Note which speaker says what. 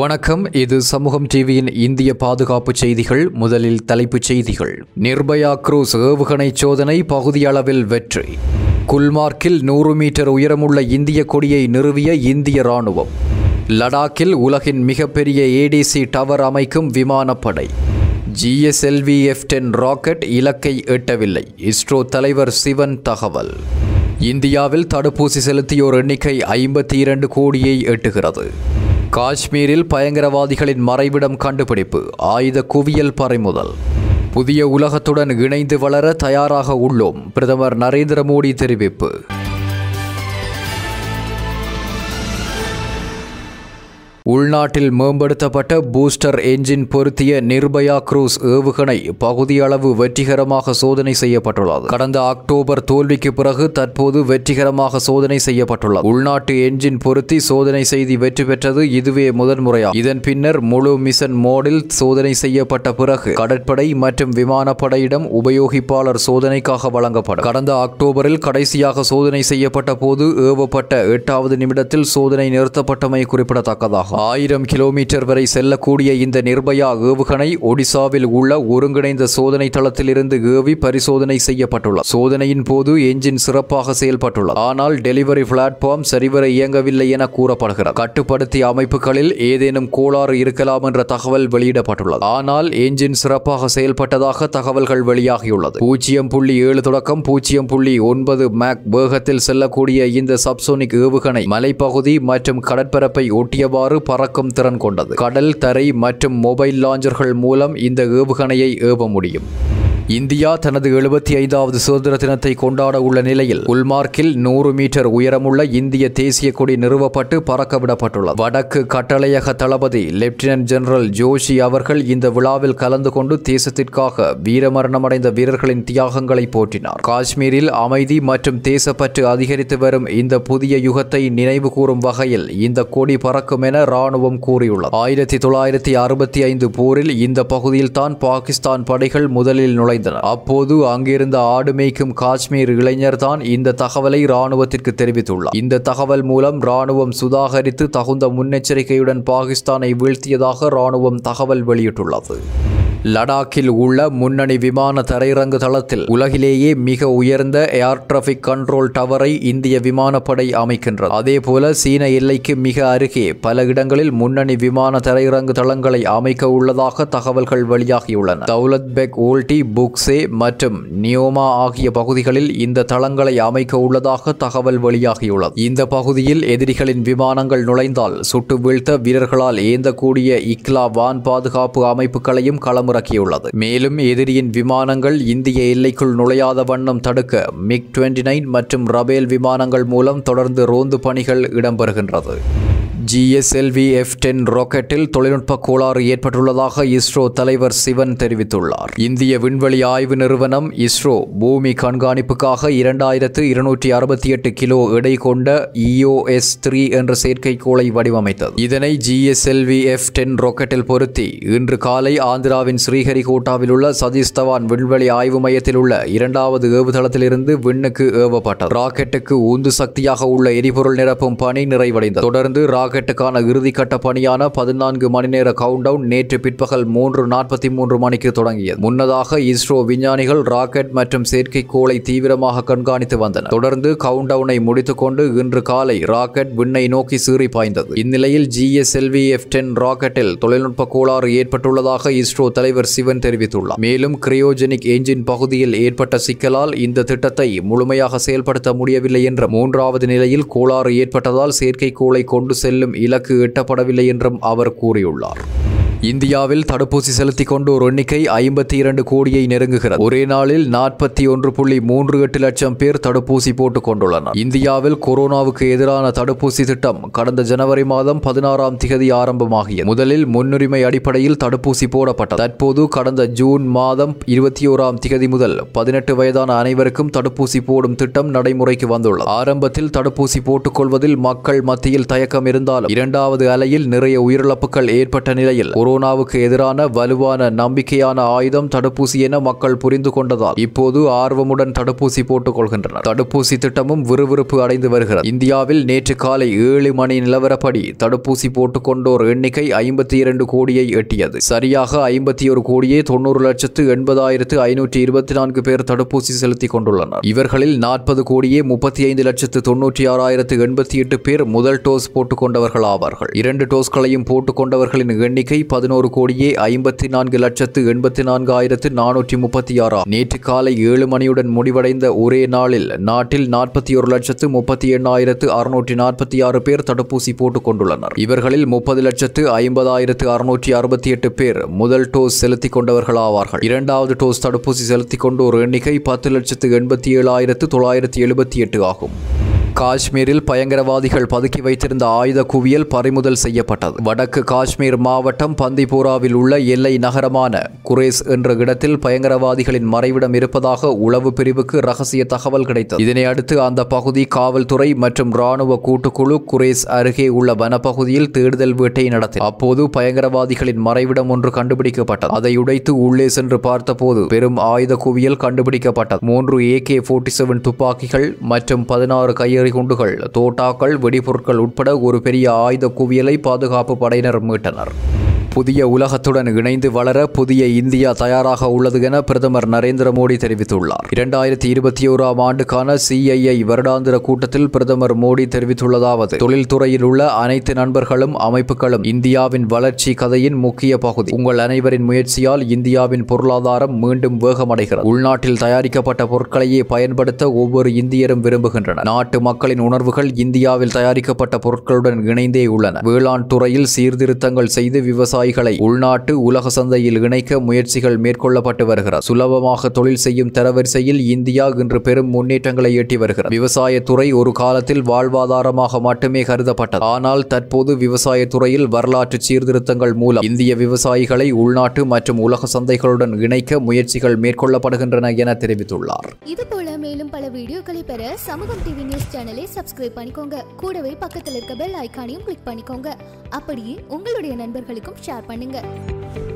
Speaker 1: வணக்கம் இது சமூகம் டிவியின் இந்திய பாதுகாப்பு செய்திகள் முதலில் தலைப்புச் செய்திகள் நிர்பயா குரூஸ் ஏவுகணை சோதனை பகுதியளவில் வெற்றி குல்மார்க்கில் நூறு மீட்டர் உயரமுள்ள இந்திய கொடியை நிறுவிய இந்திய ராணுவம் லடாக்கில் உலகின் மிகப்பெரிய ஏடிசி டவர் அமைக்கும் விமானப்படை ஜிஎஸ்எல்வி எஃப் டென் ராக்கெட் இலக்கை எட்டவில்லை இஸ்ரோ தலைவர் சிவன் தகவல் இந்தியாவில் தடுப்பூசி செலுத்தியோர் எண்ணிக்கை ஐம்பத்தி இரண்டு கோடியை எட்டுகிறது காஷ்மீரில் பயங்கரவாதிகளின் மறைவிடம் கண்டுபிடிப்பு ஆயுத குவியல் பறிமுதல் புதிய உலகத்துடன் இணைந்து வளர தயாராக உள்ளோம் பிரதமர் நரேந்திர மோடி தெரிவிப்பு உள்நாட்டில் மேம்படுத்தப்பட்ட பூஸ்டர் என்ஜின் பொருத்திய நிர்பயா குரூஸ் ஏவுகணை பகுதியளவு வெற்றிகரமாக சோதனை செய்யப்பட்டுள்ளது கடந்த அக்டோபர் தோல்விக்கு பிறகு தற்போது வெற்றிகரமாக சோதனை செய்யப்பட்டுள்ளது உள்நாட்டு என்ஜின் பொருத்தி சோதனை செய்தி வெற்றி பெற்றது இதுவே முதன்முறையாகும் இதன் பின்னர் முழு மிஷன் மோடில் சோதனை செய்யப்பட்ட பிறகு கடற்படை மற்றும் விமானப்படையிடம் உபயோகிப்பாளர் சோதனைக்காக வழங்கப்படும் கடந்த அக்டோபரில் கடைசியாக சோதனை செய்யப்பட்ட போது ஏவப்பட்ட எட்டாவது நிமிடத்தில் சோதனை நிறுத்தப்பட்டமை குறிப்பிடத்தக்கதாகும் ஆயிரம் கிலோமீட்டர் வரை செல்லக்கூடிய இந்த நிர்பயா ஏவுகணை ஒடிசாவில் உள்ள ஒருங்கிணைந்த சோதனை தளத்திலிருந்து ஏவி பரிசோதனை செய்யப்பட்டுள்ளது சோதனையின் போது என்ஜின் சிறப்பாக செயல்பட்டுள்ளது ஆனால் டெலிவரி பிளாட்ஃபார்ம் சரிவர இயங்கவில்லை என கூறப்படுகிறது கட்டுப்படுத்திய அமைப்புகளில் ஏதேனும் கோளாறு இருக்கலாம் என்ற தகவல் வெளியிடப்பட்டுள்ளது ஆனால் என்ஜின் சிறப்பாக செயல்பட்டதாக தகவல்கள் வெளியாகியுள்ளது பூஜ்ஜியம் புள்ளி ஏழு தொடக்கம் பூஜ்ஜியம் புள்ளி ஒன்பது மேக் வேகத்தில் செல்லக்கூடிய இந்த சப்சோனிக் ஏவுகணை மலைப்பகுதி மற்றும் கடற்பரப்பை ஒட்டியவாறு பறக்கும் திறன் கொண்டது கடல் தரை மற்றும் மொபைல் லாஞ்சர்கள் மூலம் இந்த ஏவுகணையை ஏவ முடியும் இந்தியா தனது எழுபத்தி ஐந்தாவது சுதந்திர தினத்தை கொண்டாட உள்ள நிலையில் உல்மார்க்கில் நூறு மீட்டர் உயரமுள்ள இந்திய தேசிய கொடி நிறுவப்பட்டு பறக்கவிடப்பட்டுள்ளது வடக்கு கட்டளையக தளபதி லெப்டினன்ட் ஜெனரல் ஜோஷி அவர்கள் இந்த விழாவில் கலந்து கொண்டு தேசத்திற்காக வீரமரணமடைந்த வீரர்களின் தியாகங்களை போற்றினார் காஷ்மீரில் அமைதி மற்றும் தேசப்பற்று அதிகரித்து வரும் இந்த புதிய யுகத்தை நினைவு கூறும் வகையில் இந்த கொடி பறக்கும் என ராணுவம் கூறியுள்ளது ஆயிரத்தி தொள்ளாயிரத்தி அறுபத்தி ஐந்து போரில் இந்த பகுதியில்தான் பாகிஸ்தான் படைகள் முதலில் நுழை நுழைந்தனர் அப்போது அங்கிருந்த ஆடு மேய்க்கும் காஷ்மீர் இளைஞர் தான் இந்த தகவலை ராணுவத்திற்கு தெரிவித்துள்ளார் இந்த தகவல் மூலம் ராணுவம் சுதாகரித்து தகுந்த முன்னெச்சரிக்கையுடன் பாகிஸ்தானை வீழ்த்தியதாக ராணுவம் தகவல் வெளியிட்டுள்ளது லடாக்கில் உள்ள முன்னணி விமான தரையிறங்கு தளத்தில் உலகிலேயே மிக உயர்ந்த ஏர் டிராபிக் கண்ட்ரோல் டவரை இந்திய விமானப்படை அமைக்கின்றது அதேபோல சீன எல்லைக்கு மிக அருகே பல இடங்களில் முன்னணி விமான தரையிறங்கு தளங்களை அமைக்க உள்ளதாக தகவல்கள் வெளியாகியுள்ளன தௌலத் பெக் ஓல்டி புக்சே மற்றும் நியோமா ஆகிய பகுதிகளில் இந்த தளங்களை அமைக்க உள்ளதாக தகவல் வெளியாகியுள்ளது இந்த பகுதியில் எதிரிகளின் விமானங்கள் நுழைந்தால் சுட்டு வீழ்த்த வீரர்களால் ஏந்தக்கூடிய இக்லா வான் பாதுகாப்பு அமைப்புகளையும் களம் முறக்கியுள்ளது மேலும் எதிரியின் விமானங்கள் இந்திய எல்லைக்குள் நுழையாத வண்ணம் தடுக்க மிக் டுவெண்டி நைன் மற்றும் ரபேல் விமானங்கள் மூலம் தொடர்ந்து ரோந்து பணிகள் இடம்பெறுகின்றது ஜிஎஸ்எல்வி எஃப் டென் ராக்கெட்டில் தொழில்நுட்ப கோளாறு ஏற்பட்டுள்ளதாக இஸ்ரோ தலைவர் சிவன் தெரிவித்துள்ளார் இந்திய விண்வெளி ஆய்வு நிறுவனம் இஸ்ரோ பூமி கண்காணிப்புக்காக இரண்டாயிரத்து இருநூற்றி அறுபத்தி எட்டு கிலோ எடை கொண்ட இஓஎஸ் e த்ரீ என்ற செயற்கைக்கோளை வடிவமைத்தது இதனை ஜிஎஸ்எல்வி எஃப் டென் ராக்கெட்டில் பொருத்தி இன்று காலை ஆந்திராவின் ஸ்ரீஹரிகோட்டாவில் உள்ள சதீஷ் தவான் விண்வெளி ஆய்வு மையத்தில் உள்ள இரண்டாவது ஏவுதளத்திலிருந்து விண்ணுக்கு ஏவப்பட்டது ராக்கெட்டுக்கு உந்து சக்தியாக உள்ள எரிபொருள் நிரப்பும் பணி நிறைவடைந்தது தொடர்ந்து ராக்கெட் கிரிக்கெட்டுக்கான இறுதிக்கட்ட பணியான பதினான்கு மணி நேர கவுண்டவுன் நேற்று பிற்பகல் மூன்று நாற்பத்தி மூன்று மணிக்கு தொடங்கியது முன்னதாக இஸ்ரோ விஞ்ஞானிகள் ராக்கெட் மற்றும் செயற்கைக்கோளை தீவிரமாக கண்காணித்து வந்தனர் தொடர்ந்து கவுண்டவுனை முடித்துக்கொண்டு இன்று காலை ராக்கெட் விண்ணை நோக்கி சீறி பாய்ந்தது இந்நிலையில் எல்வி எஃப் டென் ராக்கெட்டில் தொழில்நுட்ப கோளாறு ஏற்பட்டுள்ளதாக இஸ்ரோ தலைவர் சிவன் தெரிவித்துள்ளார் மேலும் கிரையோஜெனிக் என்ஜின் பகுதியில் ஏற்பட்ட சிக்கலால் இந்த திட்டத்தை முழுமையாக செயல்படுத்த முடியவில்லை என்ற மூன்றாவது நிலையில் கோளாறு ஏற்பட்டதால் செயற்கைக்கோளை கொண்டு செல்லும் இலக்கு எட்டப்படவில்லை என்றும் அவர் கூறியுள்ளார் இந்தியாவில் தடுப்பூசி செலுத்திக் கொண்டு ஒரு எண்ணிக்கை ஐம்பத்தி இரண்டு கோடியை நெருங்குகிறது ஒரே நாளில் நாற்பத்தி ஒன்று புள்ளி மூன்று எட்டு லட்சம் பேர் தடுப்பூசி போட்டுக் கொண்டுள்ளனர் இந்தியாவில் கொரோனாவுக்கு எதிரான தடுப்பூசி திட்டம் கடந்த ஜனவரி மாதம் பதினாறாம் திகதி ஆரம்பமாகியது முதலில் முன்னுரிமை அடிப்படையில் தடுப்பூசி போடப்பட்டது தற்போது கடந்த ஜூன் மாதம் இருபத்தி ஓராம் திகதி முதல் பதினெட்டு வயதான அனைவருக்கும் தடுப்பூசி போடும் திட்டம் நடைமுறைக்கு வந்துள்ளது ஆரம்பத்தில் தடுப்பூசி போட்டுக் கொள்வதில் மக்கள் மத்தியில் தயக்கம் இருந்தாலும் இரண்டாவது அலையில் நிறைய உயிரிழப்புகள் ஏற்பட்ட நிலையில் ஒரு கொரோனாவுக்கு எதிரான வலுவான நம்பிக்கையான ஆயுதம் தடுப்பூசி என மக்கள் புரிந்து கொண்டதால் இப்போது ஆர்வமுடன் தடுப்பூசி போட்டுக் கொள்கின்றனர் தடுப்பூசி திட்டமும் விறுவிறுப்பு அடைந்து வருகிறது இந்தியாவில் நேற்று காலை ஏழு மணி நிலவரப்படி தடுப்பூசி கொண்டோர் எண்ணிக்கை ஐம்பத்தி இரண்டு கோடியை எட்டியது சரியாக ஐம்பத்தி ஒரு கோடியே தொன்னூறு லட்சத்து எண்பதாயிரத்து ஐநூற்றி இருபத்தி நான்கு பேர் தடுப்பூசி செலுத்திக் கொண்டுள்ளனர் இவர்களில் நாற்பது கோடியே முப்பத்தி ஐந்து லட்சத்து தொன்னூற்றி ஆறாயிரத்து எண்பத்தி எட்டு பேர் முதல் டோஸ் கொண்டவர்கள் ஆவார்கள் இரண்டு டோஸ்களையும் போட்டுக்கொண்டவர்களின் எண்ணிக்கை பதினோரு கோடியே ஐம்பத்தி நான்கு லட்சத்து எண்பத்தி நான்காயிரத்து நானூற்றி முப்பத்தி ஆறாம் நேற்று காலை ஏழு மணியுடன் முடிவடைந்த ஒரே நாளில் நாட்டில் நாற்பத்தி ஒரு லட்சத்து முப்பத்தி எண்ணாயிரத்து அறுநூற்றி நாற்பத்தி ஆறு பேர் தடுப்பூசி போட்டுக் கொண்டுள்ளனர் இவர்களில் முப்பது லட்சத்து ஐம்பதாயிரத்து அறுநூற்றி அறுபத்தி எட்டு பேர் முதல் டோஸ் செலுத்திக் கொண்டவர்கள் ஆவார்கள் இரண்டாவது டோஸ் தடுப்பூசி செலுத்திக் கொண்டோர் எண்ணிக்கை பத்து லட்சத்து எண்பத்தி ஏழாயிரத்து தொள்ளாயிரத்து எழுபத்தி எட்டு ஆகும் காஷ்மீரில் பயங்கரவாதிகள் பதுக்கி வைத்திருந்த ஆயுத குவியல் பறிமுதல் செய்யப்பட்டது வடக்கு காஷ்மீர் மாவட்டம் பந்திபூராவில் உள்ள எல்லை நகரமான குரேஸ் என்ற இடத்தில் பயங்கரவாதிகளின் மறைவிடம் இருப்பதாக உளவு பிரிவுக்கு ரகசிய தகவல் கிடைத்தது இதனை அடுத்து அந்த பகுதி காவல்துறை மற்றும் ராணுவ கூட்டுக்குழு குரேஸ் அருகே உள்ள வனப்பகுதியில் தேடுதல் வேட்டை நடத்தி அப்போது பயங்கரவாதிகளின் மறைவிடம் ஒன்று கண்டுபிடிக்கப்பட்டது அதை உடைத்து உள்ளே சென்று பார்த்தபோது பெரும் ஆயுத குவியல் கண்டுபிடிக்கப்பட்டது மூன்று ஏ கே போர்ட்டி செவன் துப்பாக்கிகள் மற்றும் பதினாறு கையெழு எறிகுண்டுகள் தோட்டாக்கள் வெடிபொருட்கள் உட்பட ஒரு பெரிய ஆயுத குவியலை பாதுகாப்பு படையினர் மீட்டனர் புதிய உலகத்துடன் இணைந்து வளர புதிய இந்தியா தயாராக உள்ளது என பிரதமர் நரேந்திர மோடி தெரிவித்துள்ளார் இரண்டாயிரத்தி இருபத்தி ஓராம் ஆண்டுக்கான சிஐஐ வருடாந்திர கூட்டத்தில் பிரதமர் மோடி தெரிவித்துள்ளதாவது தொழில்துறையில் உள்ள அனைத்து நண்பர்களும் அமைப்புகளும் இந்தியாவின் வளர்ச்சி கதையின் முக்கிய பகுதி உங்கள் அனைவரின் முயற்சியால் இந்தியாவின் பொருளாதாரம் மீண்டும் வேகமடைகிறது உள்நாட்டில் தயாரிக்கப்பட்ட பொருட்களையே பயன்படுத்த ஒவ்வொரு இந்தியரும் விரும்புகின்றனர் நாட்டு மக்களின் உணர்வுகள் இந்தியாவில் தயாரிக்கப்பட்ட பொருட்களுடன் இணைந்தே உள்ளன வேளாண் துறையில் சீர்திருத்தங்கள் செய்து விவசாய விவசாயிகளை உள்நாட்டு உலக சந்தையில் இணைக்க முயற்சிகள் மேற்கொள்ளப்பட்டு வருகிறது சுலபமாக தொழில் செய்யும் தரவரிசையில் இந்தியா இன்று பெரும் முன்னேற்றங்களை எட்டி வருகிறது விவசாய துறை ஒரு காலத்தில் வாழ்வாதாரமாக மட்டுமே கருதப்பட்டது ஆனால் தற்போது விவசாய துறையில் வரலாற்று சீர்திருத்தங்கள் மூலம் இந்திய விவசாயிகளை உள்நாட்டு மற்றும் உலக சந்தைகளுடன் இணைக்க முயற்சிகள் மேற்கொள்ளப்படுகின்றன என தெரிவித்துள்ளார் இதுபோல மேலும் பல வீடியோக்களை பெற சமூகம் டிவி நியூஸ் சேனலை சப்ஸ்கிரைப் பண்ணிக்கோங்க கூடவே பக்கத்தில் இருக்க பெல் ஐக்கானையும் கிளிக் பண்ணிக்கோங்க அப்படியே உங்களுடைய நண்பர்களுக்கும் ஷேர் ஷேர் பண்ணுங்கள்